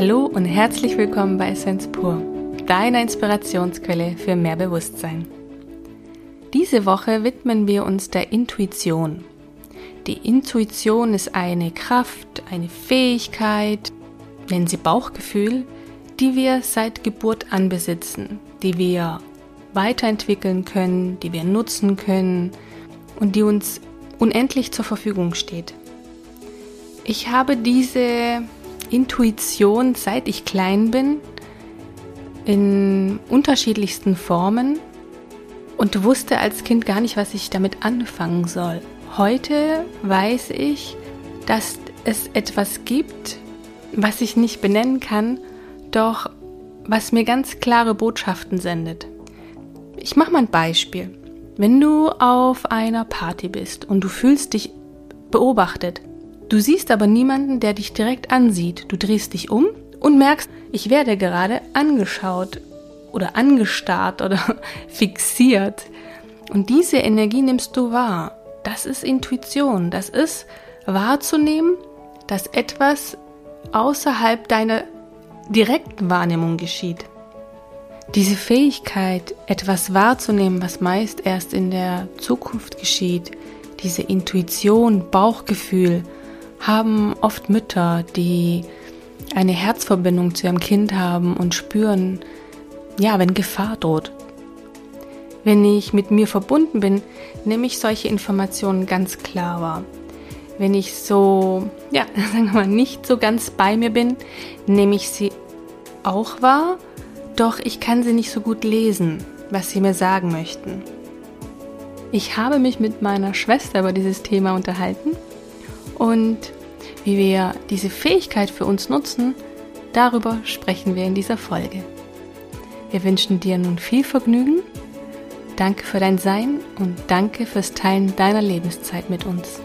Hallo und herzlich willkommen bei Essence Pur, deiner Inspirationsquelle für mehr Bewusstsein. Diese Woche widmen wir uns der Intuition. Die Intuition ist eine Kraft, eine Fähigkeit, nennen sie Bauchgefühl, die wir seit Geburt an besitzen, die wir weiterentwickeln können, die wir nutzen können und die uns unendlich zur Verfügung steht. Ich habe diese Intuition, seit ich klein bin, in unterschiedlichsten Formen und wusste als Kind gar nicht, was ich damit anfangen soll. Heute weiß ich, dass es etwas gibt, was ich nicht benennen kann, doch was mir ganz klare Botschaften sendet. Ich mache mal ein Beispiel. Wenn du auf einer Party bist und du fühlst dich beobachtet, Du siehst aber niemanden, der dich direkt ansieht. Du drehst dich um und merkst, ich werde gerade angeschaut oder angestarrt oder fixiert. Und diese Energie nimmst du wahr. Das ist Intuition. Das ist wahrzunehmen, dass etwas außerhalb deiner direkten Wahrnehmung geschieht. Diese Fähigkeit, etwas wahrzunehmen, was meist erst in der Zukunft geschieht, diese Intuition, Bauchgefühl, haben oft Mütter, die eine Herzverbindung zu ihrem Kind haben und spüren, ja, wenn Gefahr droht. Wenn ich mit mir verbunden bin, nehme ich solche Informationen ganz klar wahr. Wenn ich so, ja, sagen wir mal, nicht so ganz bei mir bin, nehme ich sie auch wahr, doch ich kann sie nicht so gut lesen, was sie mir sagen möchten. Ich habe mich mit meiner Schwester über dieses Thema unterhalten und wie wir diese Fähigkeit für uns nutzen, darüber sprechen wir in dieser Folge. Wir wünschen dir nun viel Vergnügen. Danke für dein Sein und danke fürs Teilen deiner Lebenszeit mit uns.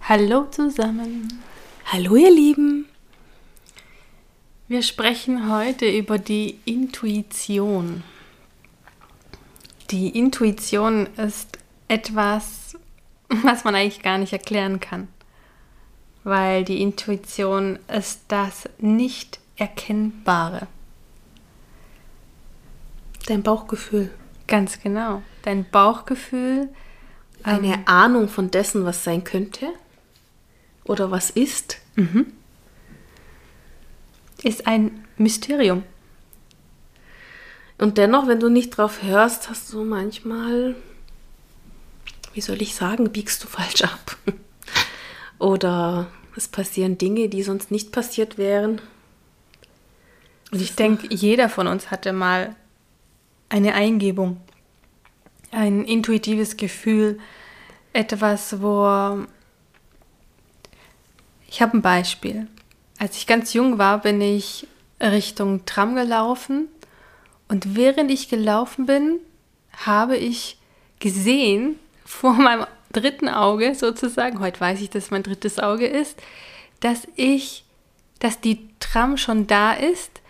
Hallo zusammen. Hallo ihr Lieben. Wir sprechen heute über die Intuition. Die Intuition ist etwas, was man eigentlich gar nicht erklären kann. Weil die Intuition ist das nicht erkennbare. Dein Bauchgefühl. Ganz genau. Dein Bauchgefühl. Eine ähm, Ahnung von dessen, was sein könnte oder was ist. Mhm. Ist ein Mysterium. Und dennoch, wenn du nicht drauf hörst, hast du manchmal, wie soll ich sagen, biegst du falsch ab. Oder es passieren Dinge, die sonst nicht passiert wären. Und ich denke, jeder von uns hatte mal eine Eingebung, ein intuitives Gefühl, etwas, wo... Ich habe ein Beispiel. Als ich ganz jung war, bin ich Richtung Tram gelaufen und während ich gelaufen bin, habe ich gesehen, vor meinem dritten Auge sozusagen, heute weiß ich, dass mein drittes Auge ist, dass ich, dass die Tram schon da ist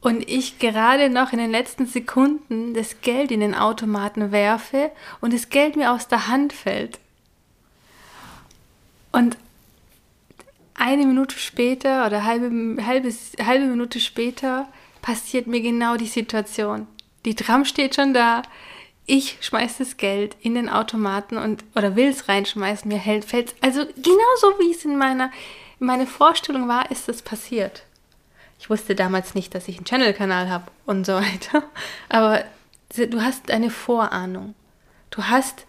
und ich gerade noch in den letzten Sekunden das Geld in den Automaten werfe und das Geld mir aus der Hand fällt. Und eine Minute später oder halbe, halbe, halbe Minute später passiert mir genau die Situation. Die Tram steht schon da. Ich schmeiße das Geld in den Automaten und oder will es reinschmeißen, mir hält fällt also genauso wie es in meiner in meine Vorstellung war, ist es passiert. Ich wusste damals nicht, dass ich einen Channel-Kanal habe und so weiter. Aber du hast eine Vorahnung. Du hast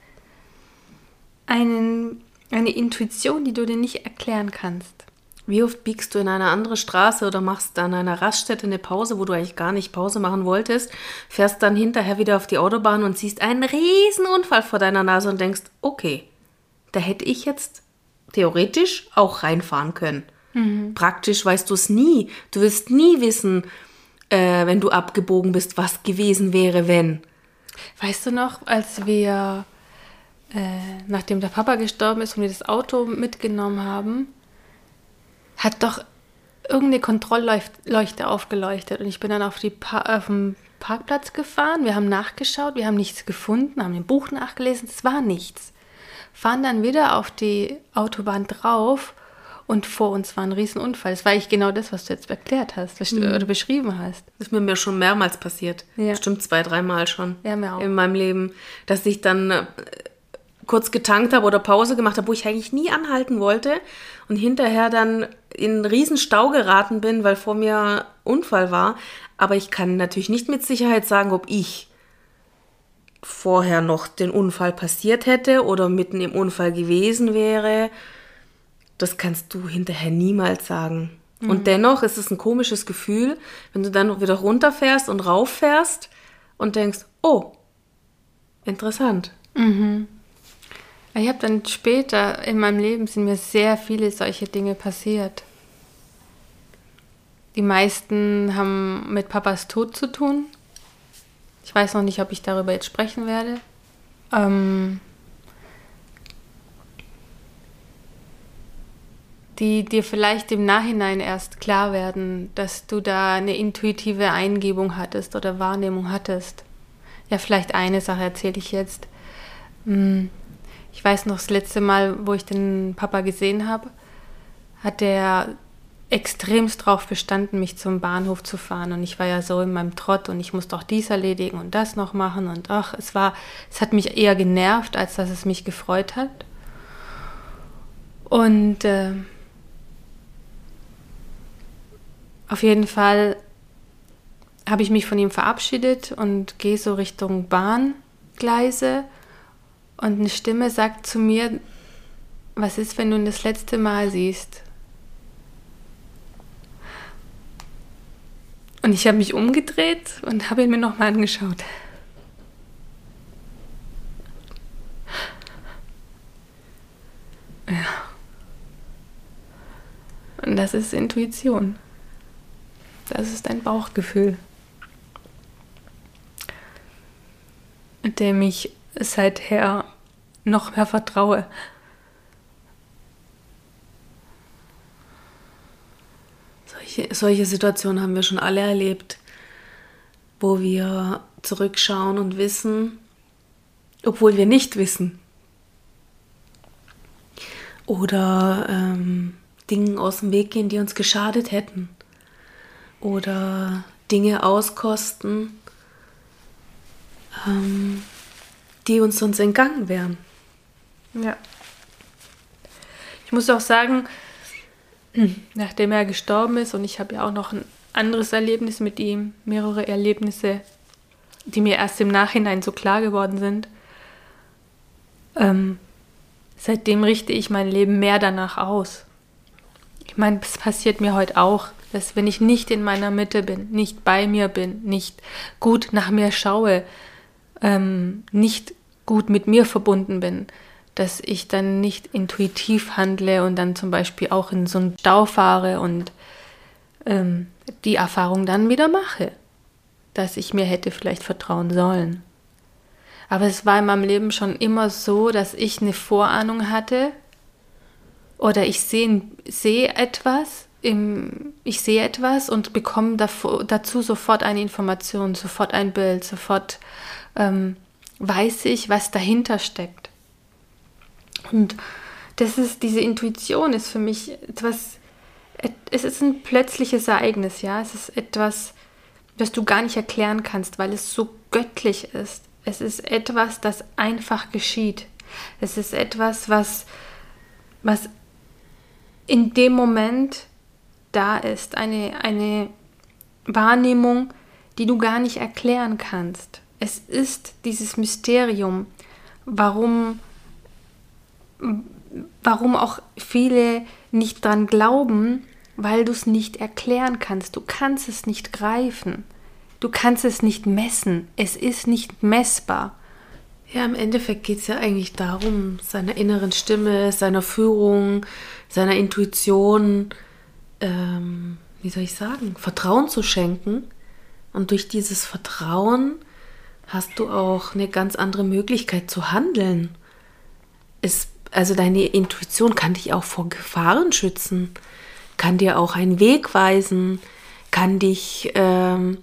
einen, eine Intuition, die du dir nicht erklären kannst. Wie oft biegst du in eine andere Straße oder machst an einer Raststätte eine Pause, wo du eigentlich gar nicht Pause machen wolltest, fährst dann hinterher wieder auf die Autobahn und siehst einen riesen Unfall vor deiner Nase und denkst, okay, da hätte ich jetzt theoretisch auch reinfahren können. Mhm. Praktisch weißt du es nie. Du wirst nie wissen, äh, wenn du abgebogen bist, was gewesen wäre, wenn. Weißt du noch, als wir, äh, nachdem der Papa gestorben ist und wir das Auto mitgenommen haben, hat doch irgendeine Kontrollleuchte aufgeleuchtet und ich bin dann auf, die pa auf den Parkplatz gefahren. Wir haben nachgeschaut, wir haben nichts gefunden, haben im Buch nachgelesen, es war nichts. fahren dann wieder auf die Autobahn drauf und vor uns war ein Riesenunfall. Das war eigentlich genau das, was du jetzt erklärt hast was, mhm. oder beschrieben hast. Das ist mir schon mehrmals passiert. Ja. Bestimmt zwei, dreimal schon ja, mir auch. in meinem Leben, dass ich dann äh, kurz getankt habe oder Pause gemacht habe, wo ich eigentlich nie anhalten wollte und hinterher dann in einen riesen Stau geraten bin, weil vor mir Unfall war. Aber ich kann natürlich nicht mit Sicherheit sagen, ob ich vorher noch den Unfall passiert hätte oder mitten im Unfall gewesen wäre. Das kannst du hinterher niemals sagen. Mhm. Und dennoch ist es ein komisches Gefühl, wenn du dann wieder runterfährst und rauffährst und denkst, oh, interessant. Mhm. Ich habe dann später in meinem Leben sind mir sehr viele solche Dinge passiert. Die meisten haben mit Papas Tod zu tun. Ich weiß noch nicht, ob ich darüber jetzt sprechen werde. Ähm, die dir vielleicht im Nachhinein erst klar werden, dass du da eine intuitive Eingebung hattest oder Wahrnehmung hattest. Ja, vielleicht eine Sache erzähle ich jetzt. Ich weiß noch, das letzte Mal, wo ich den Papa gesehen habe, hat er extremst drauf bestanden, mich zum Bahnhof zu fahren. Und ich war ja so in meinem Trott und ich musste auch dies erledigen und das noch machen. Und ach, es war, es hat mich eher genervt, als dass es mich gefreut hat. Und äh, auf jeden Fall habe ich mich von ihm verabschiedet und gehe so Richtung Bahngleise. Und eine Stimme sagt zu mir, was ist, wenn du ihn das letzte Mal siehst? Und ich habe mich umgedreht und habe ihn mir nochmal angeschaut. Ja. Und das ist Intuition. Das ist ein Bauchgefühl, dem ich seither noch mehr vertraue. Solche, solche Situationen haben wir schon alle erlebt, wo wir zurückschauen und wissen, obwohl wir nicht wissen. Oder ähm, Dingen aus dem Weg gehen, die uns geschadet hätten. Oder Dinge auskosten, ähm, die uns sonst entgangen wären. Ja. Ich muss auch sagen, nachdem er gestorben ist und ich habe ja auch noch ein anderes Erlebnis mit ihm, mehrere Erlebnisse, die mir erst im Nachhinein so klar geworden sind. Ähm, seitdem richte ich mein Leben mehr danach aus. Ich meine, es passiert mir heute auch, dass wenn ich nicht in meiner Mitte bin, nicht bei mir bin, nicht gut nach mir schaue, ähm, nicht gut mit mir verbunden bin, dass ich dann nicht intuitiv handle und dann zum Beispiel auch in so einen Stau fahre und ähm, die Erfahrung dann wieder mache, dass ich mir hätte vielleicht vertrauen sollen. Aber es war in meinem Leben schon immer so, dass ich eine Vorahnung hatte oder ich sehe seh etwas, im, ich sehe etwas und bekomme dazu sofort eine Information, sofort ein Bild, sofort ähm, weiß ich, was dahinter steckt. Und das ist, diese Intuition ist für mich etwas, es ist ein plötzliches Ereignis, ja. Es ist etwas, das du gar nicht erklären kannst, weil es so göttlich ist. Es ist etwas, das einfach geschieht. Es ist etwas, was, was in dem Moment da ist. Eine, eine Wahrnehmung, die du gar nicht erklären kannst. Es ist dieses Mysterium, warum warum auch viele nicht dran glauben, weil du es nicht erklären kannst. Du kannst es nicht greifen. Du kannst es nicht messen. Es ist nicht messbar. Ja, im Endeffekt geht es ja eigentlich darum, seiner inneren Stimme, seiner Führung, seiner Intuition, ähm, wie soll ich sagen, Vertrauen zu schenken. Und durch dieses Vertrauen hast du auch eine ganz andere Möglichkeit zu handeln. Es also deine Intuition kann dich auch vor Gefahren schützen, kann dir auch einen Weg weisen, kann dich ähm,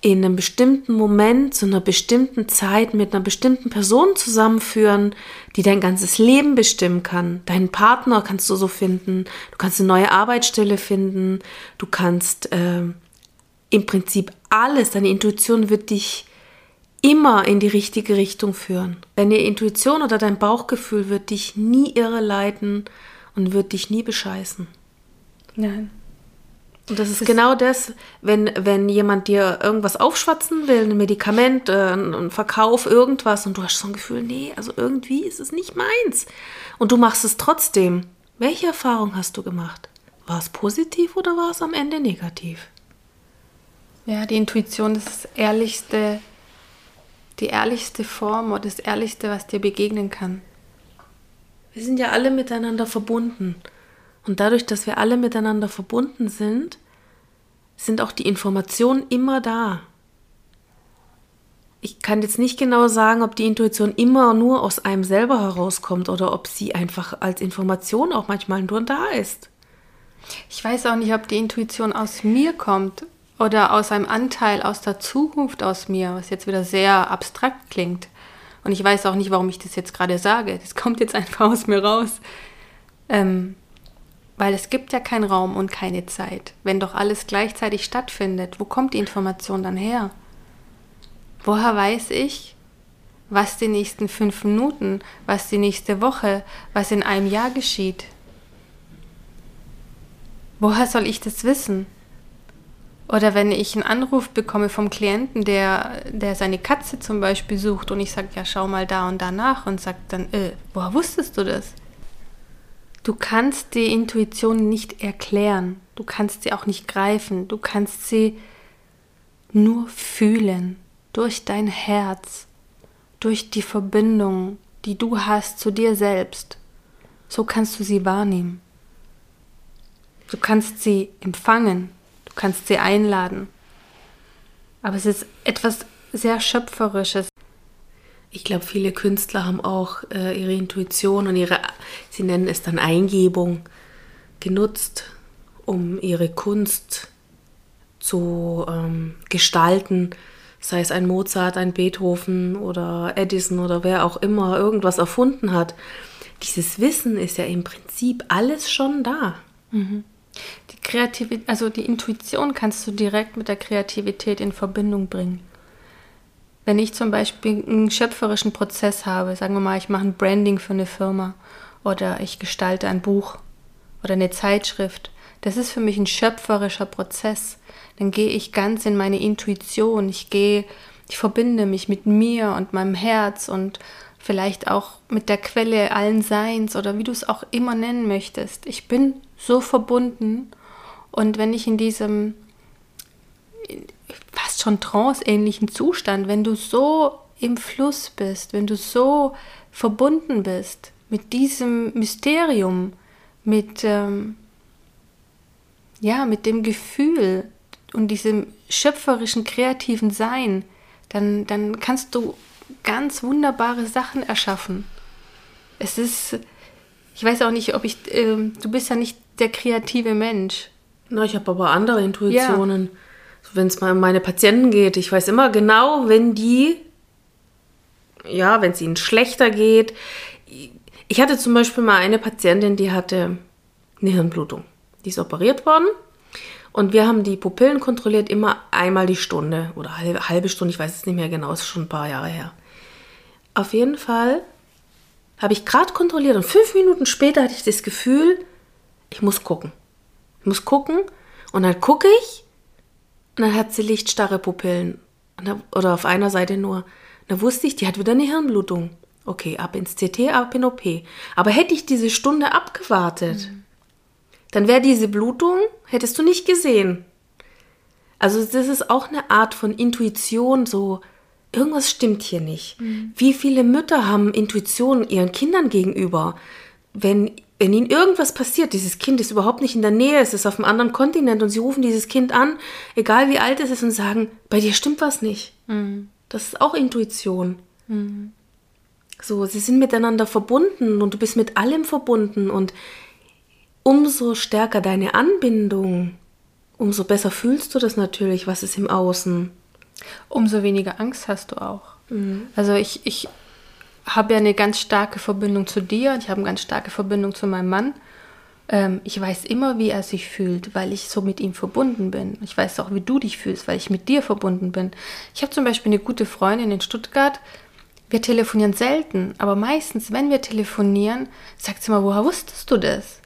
in einem bestimmten Moment, zu einer bestimmten Zeit mit einer bestimmten Person zusammenführen, die dein ganzes Leben bestimmen kann. Deinen Partner kannst du so finden, du kannst eine neue Arbeitsstelle finden, du kannst äh, im Prinzip alles, deine Intuition wird dich immer in die richtige Richtung führen. Deine Intuition oder dein Bauchgefühl wird dich nie irreleiten und wird dich nie bescheißen. Nein. Und das ist das genau das, wenn, wenn jemand dir irgendwas aufschwatzen will, ein Medikament, äh, ein Verkauf, irgendwas, und du hast so ein Gefühl, nee, also irgendwie ist es nicht meins. Und du machst es trotzdem. Welche Erfahrung hast du gemacht? War es positiv oder war es am Ende negativ? Ja, die Intuition ist das ehrlichste, die ehrlichste Form oder das ehrlichste, was dir begegnen kann. Wir sind ja alle miteinander verbunden. Und dadurch, dass wir alle miteinander verbunden sind, sind auch die Informationen immer da. Ich kann jetzt nicht genau sagen, ob die Intuition immer nur aus einem selber herauskommt oder ob sie einfach als Information auch manchmal nur da ist. Ich weiß auch nicht, ob die Intuition aus mir kommt oder aus einem Anteil aus der Zukunft aus mir, was jetzt wieder sehr abstrakt klingt. Und ich weiß auch nicht, warum ich das jetzt gerade sage. Das kommt jetzt einfach aus mir raus. Ähm, weil es gibt ja keinen Raum und keine Zeit. Wenn doch alles gleichzeitig stattfindet, wo kommt die Information dann her? Woher weiß ich, was die nächsten fünf Minuten, was die nächste Woche, was in einem Jahr geschieht? Woher soll ich das wissen? Oder wenn ich einen Anruf bekomme vom Klienten, der, der seine Katze zum Beispiel sucht und ich sage, ja, schau mal da und da nach und sagt dann, äh, woher wusstest du das? Du kannst die Intuition nicht erklären, du kannst sie auch nicht greifen, du kannst sie nur fühlen durch dein Herz, durch die Verbindung, die du hast zu dir selbst. So kannst du sie wahrnehmen. Du kannst sie empfangen, du kannst sie einladen. Aber es ist etwas sehr Schöpferisches, ich glaube, viele Künstler haben auch äh, ihre Intuition und ihre, sie nennen es dann Eingebung, genutzt, um ihre Kunst zu ähm, gestalten. Sei es ein Mozart, ein Beethoven oder Edison oder wer auch immer irgendwas erfunden hat. Dieses Wissen ist ja im Prinzip alles schon da. Mhm. Kreativität, also die Intuition kannst du direkt mit der Kreativität in Verbindung bringen. Wenn ich zum Beispiel einen schöpferischen Prozess habe, sagen wir mal, ich mache ein Branding für eine Firma oder ich gestalte ein Buch oder eine Zeitschrift, das ist für mich ein schöpferischer Prozess. Dann gehe ich ganz in meine Intuition, ich gehe, ich verbinde mich mit mir und meinem Herz und vielleicht auch mit der Quelle allen Seins oder wie du es auch immer nennen möchtest. Ich bin so verbunden und wenn ich in diesem fast schon tranceähnlichen Zustand, wenn du so im Fluss bist, wenn du so verbunden bist mit diesem Mysterium, mit, ähm, ja, mit dem Gefühl und diesem schöpferischen, kreativen Sein, dann, dann kannst du ganz wunderbare Sachen erschaffen. Es ist, ich weiß auch nicht, ob ich, äh, du bist ja nicht der kreative Mensch. Na, ich habe aber andere Intuitionen. Ja wenn es mal um meine Patienten geht, ich weiß immer genau, wenn die, ja, wenn es ihnen schlechter geht. Ich hatte zum Beispiel mal eine Patientin, die hatte eine Hirnblutung. Die ist operiert worden und wir haben die Pupillen kontrolliert immer einmal die Stunde oder halbe, halbe Stunde, ich weiß es nicht mehr genau, ist schon ein paar Jahre her. Auf jeden Fall habe ich gerade kontrolliert und fünf Minuten später hatte ich das Gefühl, ich muss gucken. Ich muss gucken und dann gucke ich und dann hat sie lichtstarre Pupillen. Oder auf einer Seite nur. Da wusste ich, die hat wieder eine Hirnblutung. Okay, ab ins CT, ab in OP. Aber hätte ich diese Stunde abgewartet, mhm. dann wäre diese Blutung, hättest du nicht gesehen. Also das ist auch eine Art von Intuition, so irgendwas stimmt hier nicht. Mhm. Wie viele Mütter haben Intuition ihren Kindern gegenüber? Wenn wenn ihnen irgendwas passiert, dieses Kind ist überhaupt nicht in der Nähe, es ist auf einem anderen Kontinent und sie rufen dieses Kind an, egal wie alt es ist, und sagen, bei dir stimmt was nicht. Mhm. Das ist auch Intuition. Mhm. So, sie sind miteinander verbunden und du bist mit allem verbunden und umso stärker deine Anbindung, umso besser fühlst du das natürlich, was ist im Außen. Umso weniger Angst hast du auch. Mhm. Also ich, ich habe ja eine ganz starke Verbindung zu dir und ich habe eine ganz starke Verbindung zu meinem Mann. Ähm, ich weiß immer, wie er sich fühlt, weil ich so mit ihm verbunden bin. Ich weiß auch, wie du dich fühlst, weil ich mit dir verbunden bin. Ich habe zum Beispiel eine gute Freundin in Stuttgart. Wir telefonieren selten, aber meistens, wenn wir telefonieren, sagt sie mal, woher wusstest du das?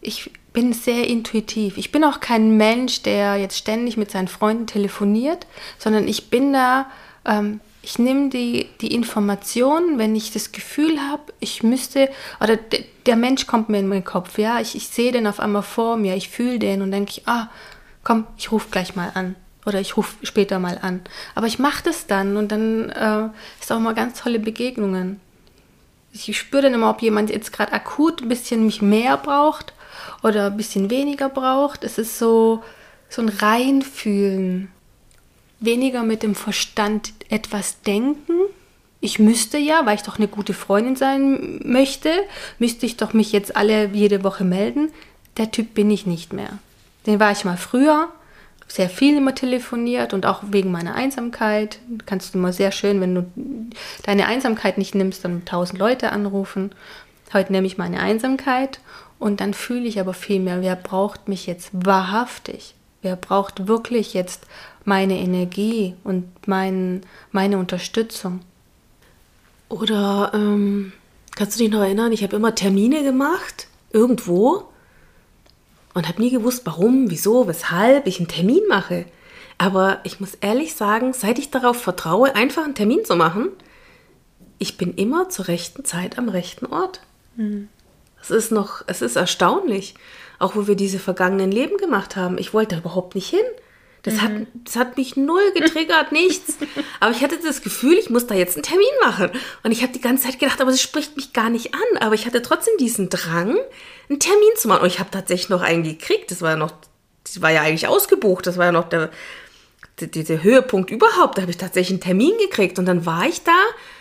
Ich bin sehr intuitiv. Ich bin auch kein Mensch, der jetzt ständig mit seinen Freunden telefoniert, sondern ich bin da, ähm, ich nehme die, die Informationen, wenn ich das Gefühl habe, ich müsste, oder der Mensch kommt mir in meinen Kopf, ja, ich, ich sehe den auf einmal vor mir, ich fühle den und denke ich, ah, komm, ich rufe gleich mal an oder ich rufe später mal an. Aber ich mache das dann und dann äh, ist auch mal ganz tolle Begegnungen. Ich spüre dann immer, ob jemand jetzt gerade akut ein bisschen mich mehr braucht oder ein bisschen weniger braucht. Es ist so, so ein Reinfühlen weniger mit dem Verstand etwas denken. Ich müsste ja, weil ich doch eine gute Freundin sein möchte, müsste ich doch mich jetzt alle jede Woche melden. Der Typ bin ich nicht mehr. Den war ich mal früher, sehr viel immer telefoniert und auch wegen meiner Einsamkeit. Kannst du mal sehr schön, wenn du deine Einsamkeit nicht nimmst, dann tausend Leute anrufen. Heute nehme ich meine Einsamkeit und dann fühle ich aber viel mehr, wer braucht mich jetzt wahrhaftig? Wer braucht wirklich jetzt meine Energie und mein, meine Unterstützung. Oder ähm, kannst du dich noch erinnern, ich habe immer Termine gemacht, irgendwo, und habe nie gewusst, warum, wieso, weshalb ich einen Termin mache. Aber ich muss ehrlich sagen, seit ich darauf vertraue, einfach einen Termin zu machen, ich bin immer zur rechten Zeit am rechten Ort. Mhm. Es ist noch, es ist erstaunlich, auch wo wir diese vergangenen Leben gemacht haben. Ich wollte da überhaupt nicht hin. Das, mhm. hat, das hat mich null getriggert, nichts. Aber ich hatte das Gefühl, ich muss da jetzt einen Termin machen. Und ich habe die ganze Zeit gedacht, aber das spricht mich gar nicht an. Aber ich hatte trotzdem diesen Drang, einen Termin zu machen. Und ich habe tatsächlich noch einen gekriegt. Das war ja noch, das war ja eigentlich ausgebucht. Das war ja noch der, der, der Höhepunkt überhaupt. Da habe ich tatsächlich einen Termin gekriegt. Und dann war ich da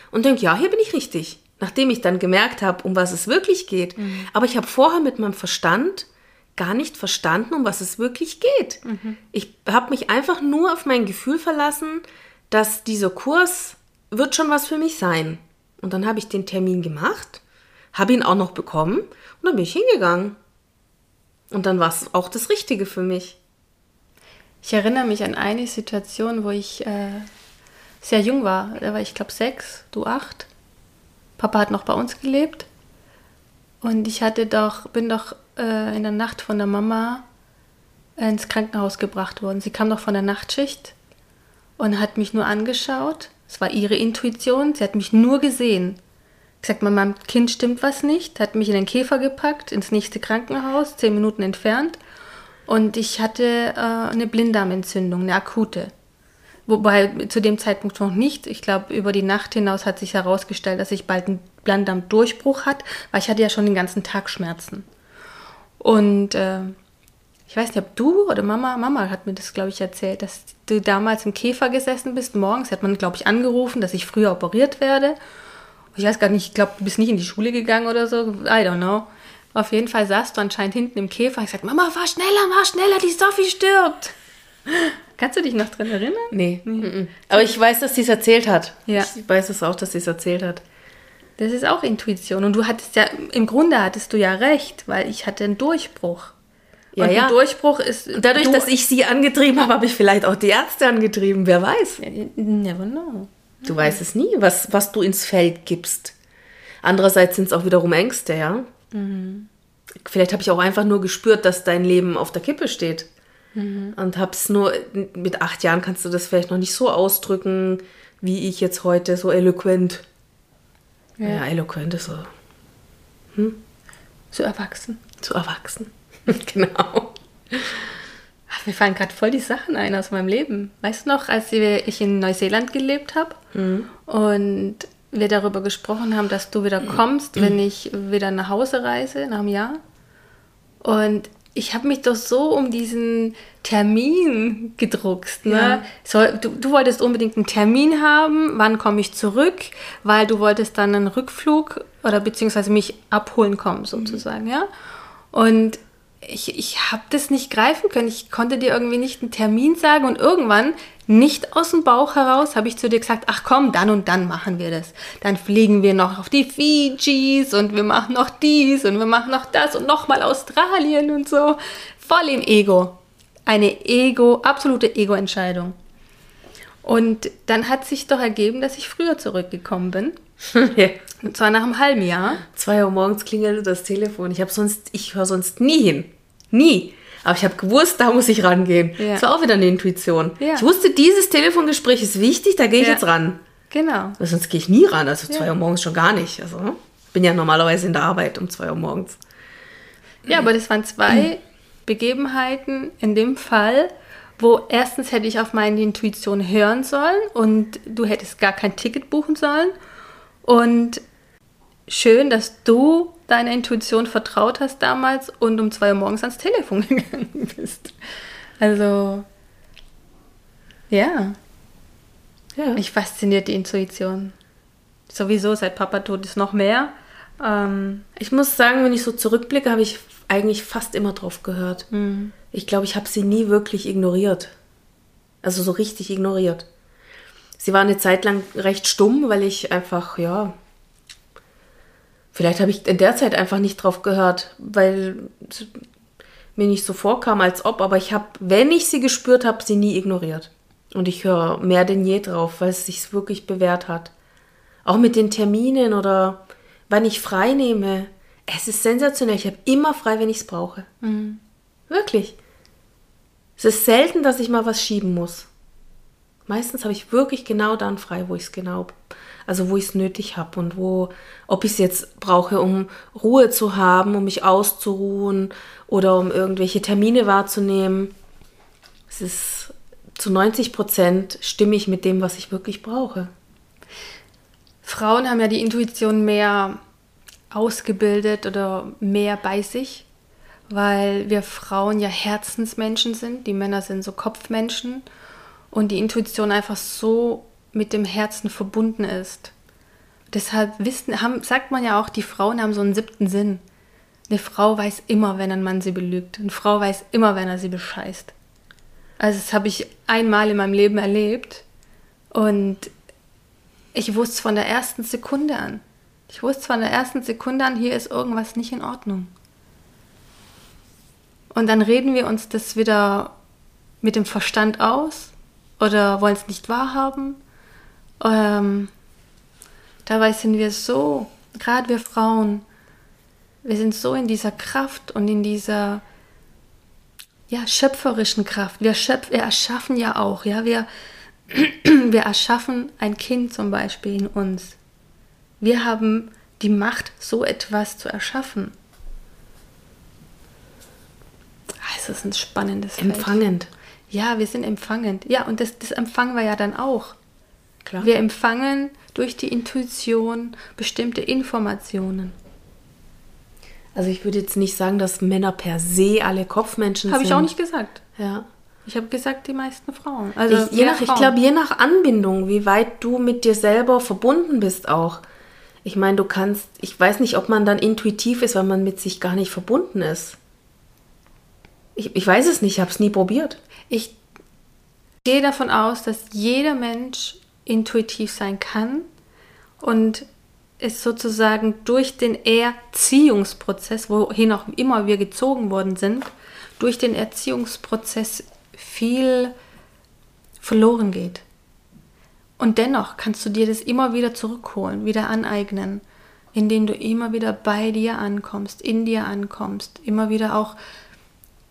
und denke, ja, hier bin ich richtig. Nachdem ich dann gemerkt habe, um was es wirklich geht. Mhm. Aber ich habe vorher mit meinem Verstand gar nicht verstanden, um was es wirklich geht. Mhm. Ich habe mich einfach nur auf mein Gefühl verlassen, dass dieser Kurs wird schon was für mich sein. Und dann habe ich den Termin gemacht, habe ihn auch noch bekommen und dann bin ich hingegangen. Und dann war es auch das Richtige für mich. Ich erinnere mich an eine Situation, wo ich äh, sehr jung war. Da war ich, glaube sechs, du acht. Papa hat noch bei uns gelebt. Und ich hatte doch, bin doch äh, in der Nacht von der Mama ins Krankenhaus gebracht worden. Sie kam noch von der Nachtschicht und hat mich nur angeschaut. Es war ihre Intuition. Sie hat mich nur gesehen. Gesagt, meinem Kind stimmt was nicht. Hat mich in den Käfer gepackt, ins nächste Krankenhaus, zehn Minuten entfernt. Und ich hatte äh, eine Blinddarmentzündung, eine akute. Wobei zu dem Zeitpunkt noch nicht. Ich glaube, über die Nacht hinaus hat sich herausgestellt, dass ich bald einen Blinddarmdurchbruch hat, weil ich hatte ja schon den ganzen Tag Schmerzen. Und äh, ich weiß nicht, ob du oder Mama, Mama hat mir das, glaube ich, erzählt, dass du damals im Käfer gesessen bist. Morgens hat man, glaube ich, angerufen, dass ich früher operiert werde. Ich weiß gar nicht, ich glaube, du bist nicht in die Schule gegangen oder so. I don't know. Auf jeden Fall saßt du anscheinend hinten im Käfer. Ich sagte, Mama, fahr schneller, fahr schneller, die Sophie stirbt. Kannst du dich noch dran erinnern? Nee. nee. Aber ich weiß, dass sie es erzählt hat. Ja. Ich weiß es auch, dass sie es erzählt hat. Das ist auch Intuition. Und du hattest ja, im Grunde hattest du ja recht, weil ich hatte einen Durchbruch. Ja, und ja. Durchbruch ist. Dadurch, dass ich sie angetrieben habe, habe ich vielleicht auch die Ärzte angetrieben. Wer weiß? Never know. Du weißt es nie, was, was du ins Feld gibst. Andererseits sind es auch wiederum Ängste, ja. Mhm. Vielleicht habe ich auch einfach nur gespürt, dass dein Leben auf der Kippe steht. Mhm. Und habe es nur, mit acht Jahren kannst du das vielleicht noch nicht so ausdrücken, wie ich jetzt heute so eloquent ja, ja eloquent ist so. Hm? Zu erwachsen. Zu erwachsen. genau. Ach, mir fallen gerade voll die Sachen ein aus meinem Leben. Weißt du noch, als ich in Neuseeland gelebt habe mhm. und wir darüber gesprochen haben, dass du wieder kommst, mhm. wenn ich wieder nach Hause reise nach einem Jahr? Und ich habe mich doch so um diesen Termin gedruckst. Ne? Ja. So, du, du, wolltest unbedingt einen Termin haben, wann komme ich zurück, weil du wolltest dann einen Rückflug oder beziehungsweise mich abholen kommen sozusagen, mhm. ja. Und ich, ich habe das nicht greifen können. Ich konnte dir irgendwie nicht einen Termin sagen und irgendwann, nicht aus dem Bauch heraus, habe ich zu dir gesagt, ach komm, dann und dann machen wir das. Dann fliegen wir noch auf die Fijis und wir machen noch dies und wir machen noch das und nochmal Australien und so. Voll im Ego. Eine Ego, absolute Ego-Entscheidung. Und dann hat sich doch ergeben, dass ich früher zurückgekommen bin. Und zwar nach einem halben Jahr. Zwei Uhr morgens klingelt das Telefon. Ich habe sonst, ich höre sonst nie hin. Nie. Aber ich habe gewusst, da muss ich rangehen. Ja. Das war auch wieder eine Intuition. Ja. Ich wusste, dieses Telefongespräch ist wichtig, da gehe ich ja. jetzt ran. Genau. Weil sonst gehe ich nie ran. Also zwei Uhr morgens schon gar nicht. Also bin ja normalerweise in der Arbeit um zwei Uhr morgens. Ja, aber das waren zwei Begebenheiten in dem Fall, wo erstens hätte ich auf meine Intuition hören sollen und du hättest gar kein Ticket buchen sollen. Und schön, dass du deiner Intuition vertraut hast damals und um zwei Uhr morgens ans Telefon gegangen bist. Also, ja. ja. Mich fasziniert die Intuition. Sowieso, seit Papa tot ist noch mehr. Ähm, ich muss sagen, wenn ich so zurückblicke, habe ich eigentlich fast immer drauf gehört. Mhm. Ich glaube, ich habe sie nie wirklich ignoriert. Also so richtig ignoriert. Sie war eine Zeit lang recht stumm, weil ich einfach, ja, vielleicht habe ich in der Zeit einfach nicht drauf gehört, weil es mir nicht so vorkam, als ob, aber ich habe, wenn ich sie gespürt habe, sie nie ignoriert. Und ich höre mehr denn je drauf, weil es sich wirklich bewährt hat. Auch mit den Terminen oder wann ich frei nehme. Es ist sensationell. Ich habe immer frei, wenn ich es brauche. Mhm. Wirklich. Es ist selten, dass ich mal was schieben muss. Meistens habe ich wirklich genau dann frei, wo ich es genau, also wo ich es nötig habe und wo, ob ich es jetzt brauche, um Ruhe zu haben, um mich auszuruhen oder um irgendwelche Termine wahrzunehmen. Es ist zu 90 Prozent stimmig mit dem, was ich wirklich brauche. Frauen haben ja die Intuition mehr ausgebildet oder mehr bei sich weil wir Frauen ja Herzensmenschen sind, die Männer sind so Kopfmenschen und die Intuition einfach so mit dem Herzen verbunden ist. Deshalb wissen, haben, sagt man ja auch, die Frauen haben so einen siebten Sinn. Eine Frau weiß immer, wenn ein Mann sie belügt. Eine Frau weiß immer, wenn er sie bescheißt. Also das habe ich einmal in meinem Leben erlebt und ich wusste von der ersten Sekunde an. Ich wusste von der ersten Sekunde an, hier ist irgendwas nicht in Ordnung. Und dann reden wir uns das wieder mit dem Verstand aus oder wollen es nicht wahrhaben. Ähm, dabei sind wir so, gerade wir Frauen, wir sind so in dieser Kraft und in dieser ja, schöpferischen Kraft. Wir, schöpf, wir erschaffen ja auch, ja, wir, wir erschaffen ein Kind zum Beispiel in uns. Wir haben die Macht, so etwas zu erschaffen. es ist ein spannendes Feld. Ja, wir sind empfangend. Ja, und das, das empfangen wir ja dann auch. Klar. Wir empfangen durch die Intuition bestimmte Informationen. Also ich würde jetzt nicht sagen, dass Männer per se alle Kopfmenschen hab sind. Habe ich auch nicht gesagt. Ja. Ich habe gesagt, die meisten Frauen. Also ich, je nach, ich glaube, je nach Anbindung, wie weit du mit dir selber verbunden bist auch. Ich meine, du kannst, ich weiß nicht, ob man dann intuitiv ist, weil man mit sich gar nicht verbunden ist. Ich, ich weiß es nicht, ich habe es nie probiert. Ich gehe davon aus, dass jeder Mensch intuitiv sein kann und es sozusagen durch den Erziehungsprozess, wohin auch immer wir gezogen worden sind, durch den Erziehungsprozess viel verloren geht. Und dennoch kannst du dir das immer wieder zurückholen, wieder aneignen, indem du immer wieder bei dir ankommst, in dir ankommst, immer wieder auch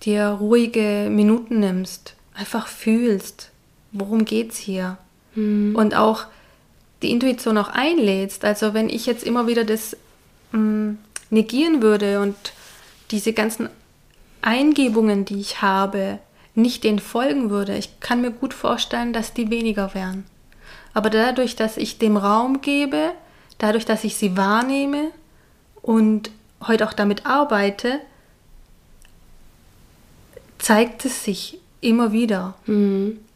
dir ruhige Minuten nimmst, einfach fühlst, worum geht's hier? Mhm. Und auch die Intuition auch einlädst. Also wenn ich jetzt immer wieder das mh, mm, negieren würde und diese ganzen Eingebungen, die ich habe, nicht denen folgen würde, ich kann mir gut vorstellen, dass die weniger wären. Aber dadurch, dass ich dem Raum gebe, dadurch, dass ich sie wahrnehme und heute auch damit arbeite, zeigt es sich immer wieder.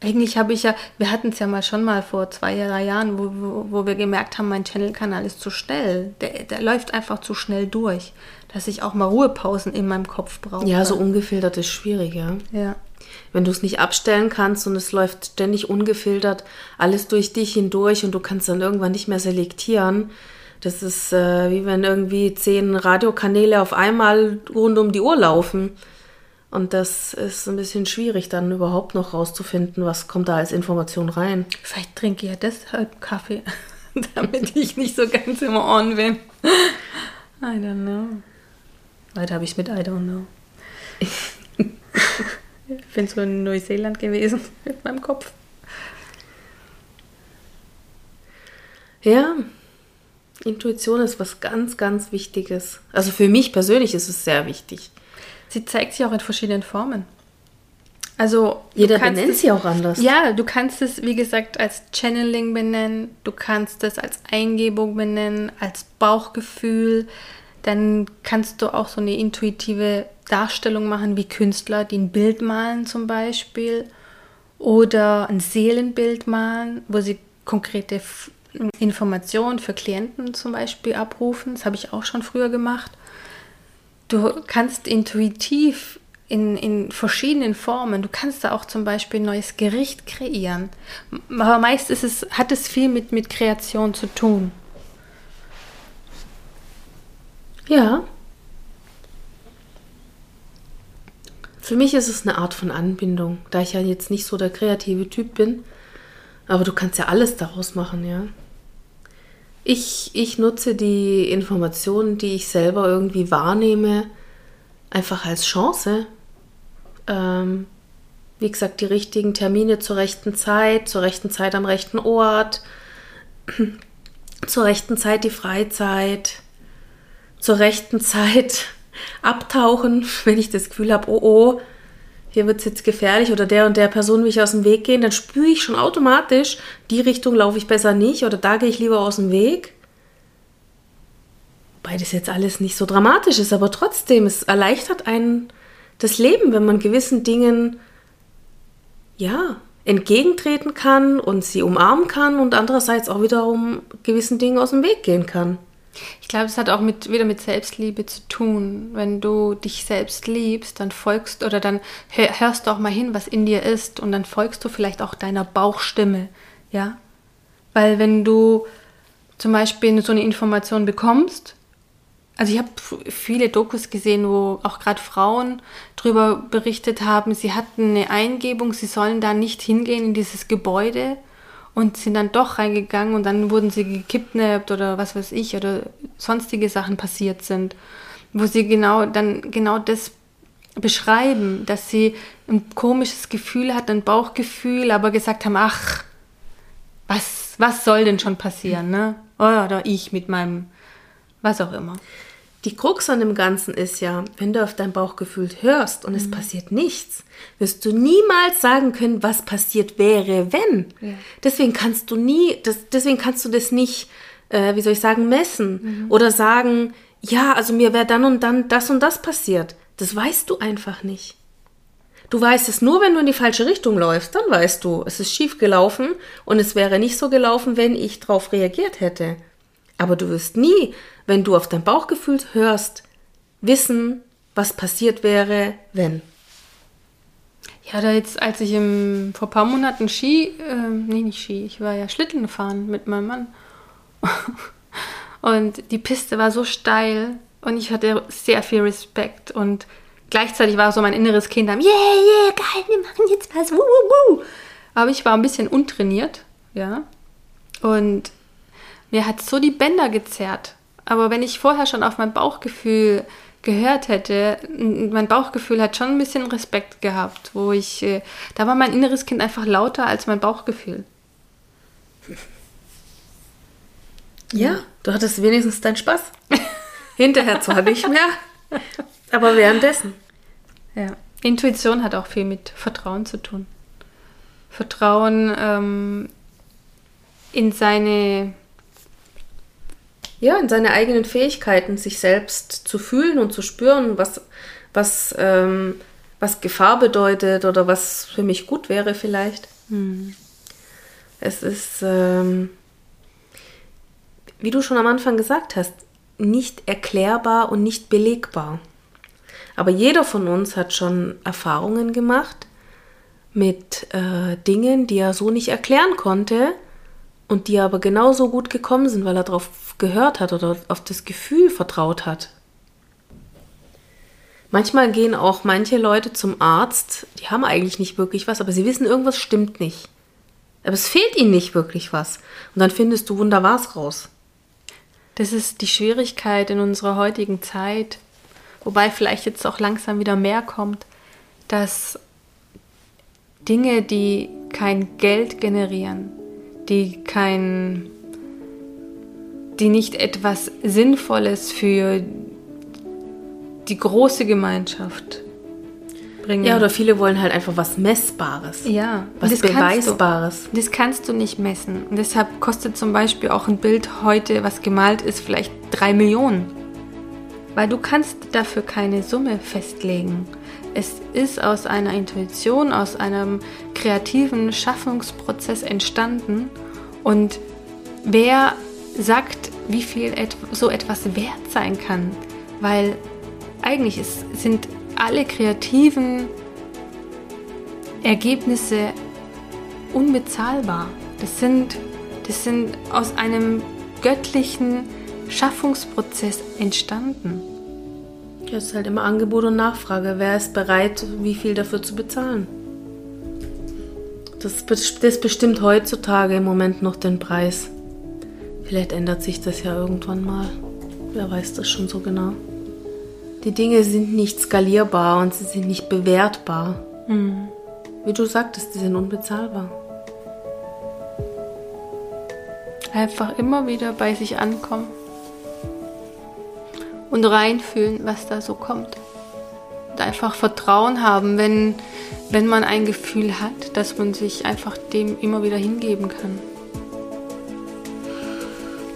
Eigentlich habe ich ja, wir hatten es ja mal schon mal vor zwei, drei Jahren, wo, wo, wo wir gemerkt haben, mein Channel-Kanal ist zu schnell. Der, der läuft einfach zu schnell durch, dass ich auch mal Ruhepausen in meinem Kopf brauche. Ja, so ungefiltert ist schwierig, ja. Ja. Wenn du es nicht abstellen kannst und es läuft ständig ungefiltert alles durch dich hindurch und du kannst dann irgendwann nicht mehr selektieren. Das ist äh, wie wenn irgendwie zehn Radiokanäle auf einmal rund um die Uhr laufen. Und das ist ein bisschen schwierig, dann überhaupt noch rauszufinden, was kommt da als Information rein. Vielleicht trinke ich ja deshalb Kaffee, damit ich nicht so ganz immer on bin. I don't know. Weiter habe ich mit I don't know. ich bin so in Neuseeland gewesen mit meinem Kopf. Ja, Intuition ist was ganz, ganz Wichtiges. Also für mich persönlich ist es sehr wichtig. Sie zeigt sich auch in verschiedenen Formen. Also du Jeder kannst benennt es- sie auch anders. Ja, du kannst es, wie gesagt, als Channeling benennen, du kannst es als Eingebung benennen, als Bauchgefühl. Dann kannst du auch so eine intuitive Darstellung machen, wie Künstler, die ein Bild malen zum Beispiel. Oder ein Seelenbild malen, wo sie konkrete Informationen für Klienten zum Beispiel abrufen. Das habe ich auch schon früher gemacht. Du kannst intuitiv in, in verschiedenen Formen, du kannst da auch zum Beispiel ein neues Gericht kreieren. Aber meist ist es, hat es viel mit, mit Kreation zu tun. Ja. Für mich ist es eine Art von Anbindung, da ich ja jetzt nicht so der kreative Typ bin. Aber du kannst ja alles daraus machen, ja. Ich, ich nutze die Informationen, die ich selber irgendwie wahrnehme, einfach als Chance. Ähm, wie gesagt, die richtigen Termine zur rechten Zeit, zur rechten Zeit am rechten Ort, zur rechten Zeit die Freizeit, zur rechten Zeit abtauchen, wenn ich das Gefühl habe, oh oh, hier wird es jetzt gefährlich oder der und der Person will ich aus dem Weg gehen, dann spüre ich schon automatisch, die Richtung laufe ich besser nicht oder da gehe ich lieber aus dem Weg. Wobei das jetzt alles nicht so dramatisch ist, aber trotzdem, es erleichtert einen das Leben, wenn man gewissen Dingen, ja, entgegentreten kann und sie umarmen kann und andererseits auch wiederum gewissen Dingen aus dem Weg gehen kann. Ich glaube, es hat auch mit, wieder mit Selbstliebe zu tun. Wenn du dich selbst liebst, dann folgst oder dann hör- hörst du auch mal hin, was in dir ist und dann folgst du vielleicht auch deiner Bauchstimme, ja? Weil wenn du zum Beispiel so eine Information bekommst, also ich habe viele Dokus gesehen, wo auch gerade Frauen darüber berichtet haben, sie hatten eine Eingebung, sie sollen da nicht hingehen in dieses Gebäude und sind dann doch reingegangen und dann wurden sie gekidnappt oder was weiß ich oder sonstige Sachen passiert sind, wo sie genau dann genau das beschreiben, dass sie ein komisches Gefühl hatten, ein Bauchgefühl, aber gesagt haben, ach, was, was soll denn schon passieren, ne? Oder ich mit meinem, was auch immer. Die Krux an dem Ganzen ist ja, wenn du auf dein Bauchgefühl hörst und es passiert nichts, wirst du niemals sagen können, was passiert wäre, wenn. Ja. Deswegen kannst du nie, das, deswegen kannst du das nicht, äh, wie soll ich sagen, messen oder sagen, ja, also mir wäre dann und dann das und das passiert. Das weißt du einfach nicht. Du weißt es nur, wenn du in die falsche Richtung läufst, dann weißt du, es ist schief gelaufen und es wäre nicht so gelaufen, wenn ich darauf reagiert hätte. Aber du wirst nie, wenn du auf dein Bauchgefühl hörst, wissen, was passiert wäre, wenn. Ja, da jetzt, als ich im, vor ein paar Monaten Ski, äh, nee, nicht Ski, ich war ja Schlitten fahren mit meinem Mann. und die Piste war so steil und ich hatte sehr viel Respekt und gleichzeitig war so mein inneres Kind am, yeah, yeah, geil, wir machen jetzt was, wuh, wuh, wuh. Aber ich war ein bisschen untrainiert, ja. Und mir hat so die Bänder gezerrt. Aber wenn ich vorher schon auf mein Bauchgefühl gehört hätte, mein Bauchgefühl hat schon ein bisschen Respekt gehabt, wo ich, äh, da war mein inneres Kind einfach lauter als mein Bauchgefühl. Ja, du hattest wenigstens deinen Spaß. Hinterher zwar nicht mehr, aber währenddessen. Ja. Intuition hat auch viel mit Vertrauen zu tun. Vertrauen ähm, in seine, Ja, in seine eigenen Fähigkeiten, sich selbst zu fühlen und zu spüren, was, was, ähm, was Gefahr bedeutet oder was für mich gut wäre vielleicht. Hm. Es ist, ähm, wie du schon am Anfang gesagt hast, nicht erklärbar und nicht belegbar. Aber jeder von uns hat schon Erfahrungen gemacht mit äh, Dingen, die er so nicht erklären konnte und die aber genauso gut gekommen sind, weil er darauf gehört hat oder auf das Gefühl vertraut hat. Manchmal gehen auch manche Leute zum Arzt, die haben eigentlich nicht wirklich was, aber sie wissen, irgendwas stimmt nicht. Aber es fehlt ihnen nicht wirklich was. Und dann findest du wunderbar's raus. Das ist die Schwierigkeit in unserer heutigen Zeit, wobei vielleicht jetzt auch langsam wieder mehr kommt, dass Dinge, die kein Geld generieren, die kein, die nicht etwas Sinnvolles für die große Gemeinschaft bringen. Ja, oder viele wollen halt einfach was Messbares. Ja, was das Beweisbares. Kannst du, das kannst du nicht messen. Und deshalb kostet zum Beispiel auch ein Bild heute, was gemalt ist, vielleicht drei Millionen. Weil du kannst dafür keine Summe festlegen. Es ist aus einer Intuition, aus einem kreativen Schaffungsprozess entstanden. Und wer sagt, wie viel so etwas wert sein kann? Weil eigentlich ist, sind alle kreativen Ergebnisse unbezahlbar. Das sind, das sind aus einem göttlichen Schaffungsprozess entstanden. Ja, es ist halt immer Angebot und Nachfrage. Wer ist bereit, wie viel dafür zu bezahlen? Das, das bestimmt heutzutage im Moment noch den Preis. Vielleicht ändert sich das ja irgendwann mal. Wer weiß das schon so genau. Die Dinge sind nicht skalierbar und sie sind nicht bewertbar. Mhm. Wie du sagtest, die sind unbezahlbar. Einfach immer wieder bei sich ankommen und reinfühlen, was da so kommt. Und einfach Vertrauen haben, wenn, wenn man ein Gefühl hat, dass man sich einfach dem immer wieder hingeben kann.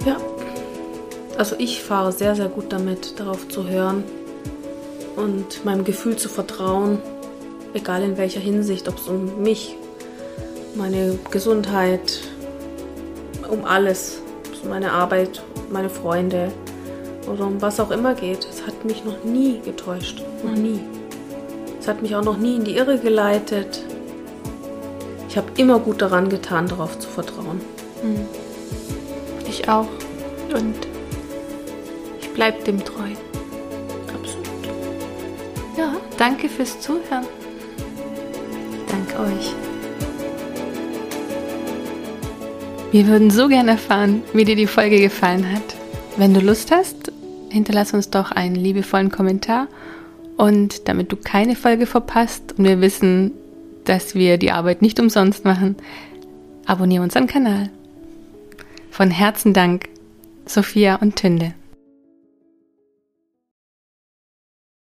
Ja, also ich fahre sehr, sehr gut damit, darauf zu hören und meinem Gefühl zu vertrauen, egal in welcher Hinsicht, ob es um mich, meine Gesundheit, um alles, um meine Arbeit, meine Freunde oder um was auch immer geht. Es hat mich noch nie getäuscht, noch nie. Es hat mich auch noch nie in die Irre geleitet. Ich habe immer gut daran getan, darauf zu vertrauen. Hm. Ich auch. Und ich bleibe dem treu. Ja, danke fürs Zuhören. Danke euch. Wir würden so gerne erfahren, wie dir die Folge gefallen hat. Wenn du Lust hast, hinterlass uns doch einen liebevollen Kommentar. Und damit du keine Folge verpasst und wir wissen, dass wir die Arbeit nicht umsonst machen, abonniere unseren Kanal. Von Herzen Dank, Sophia und Tünde.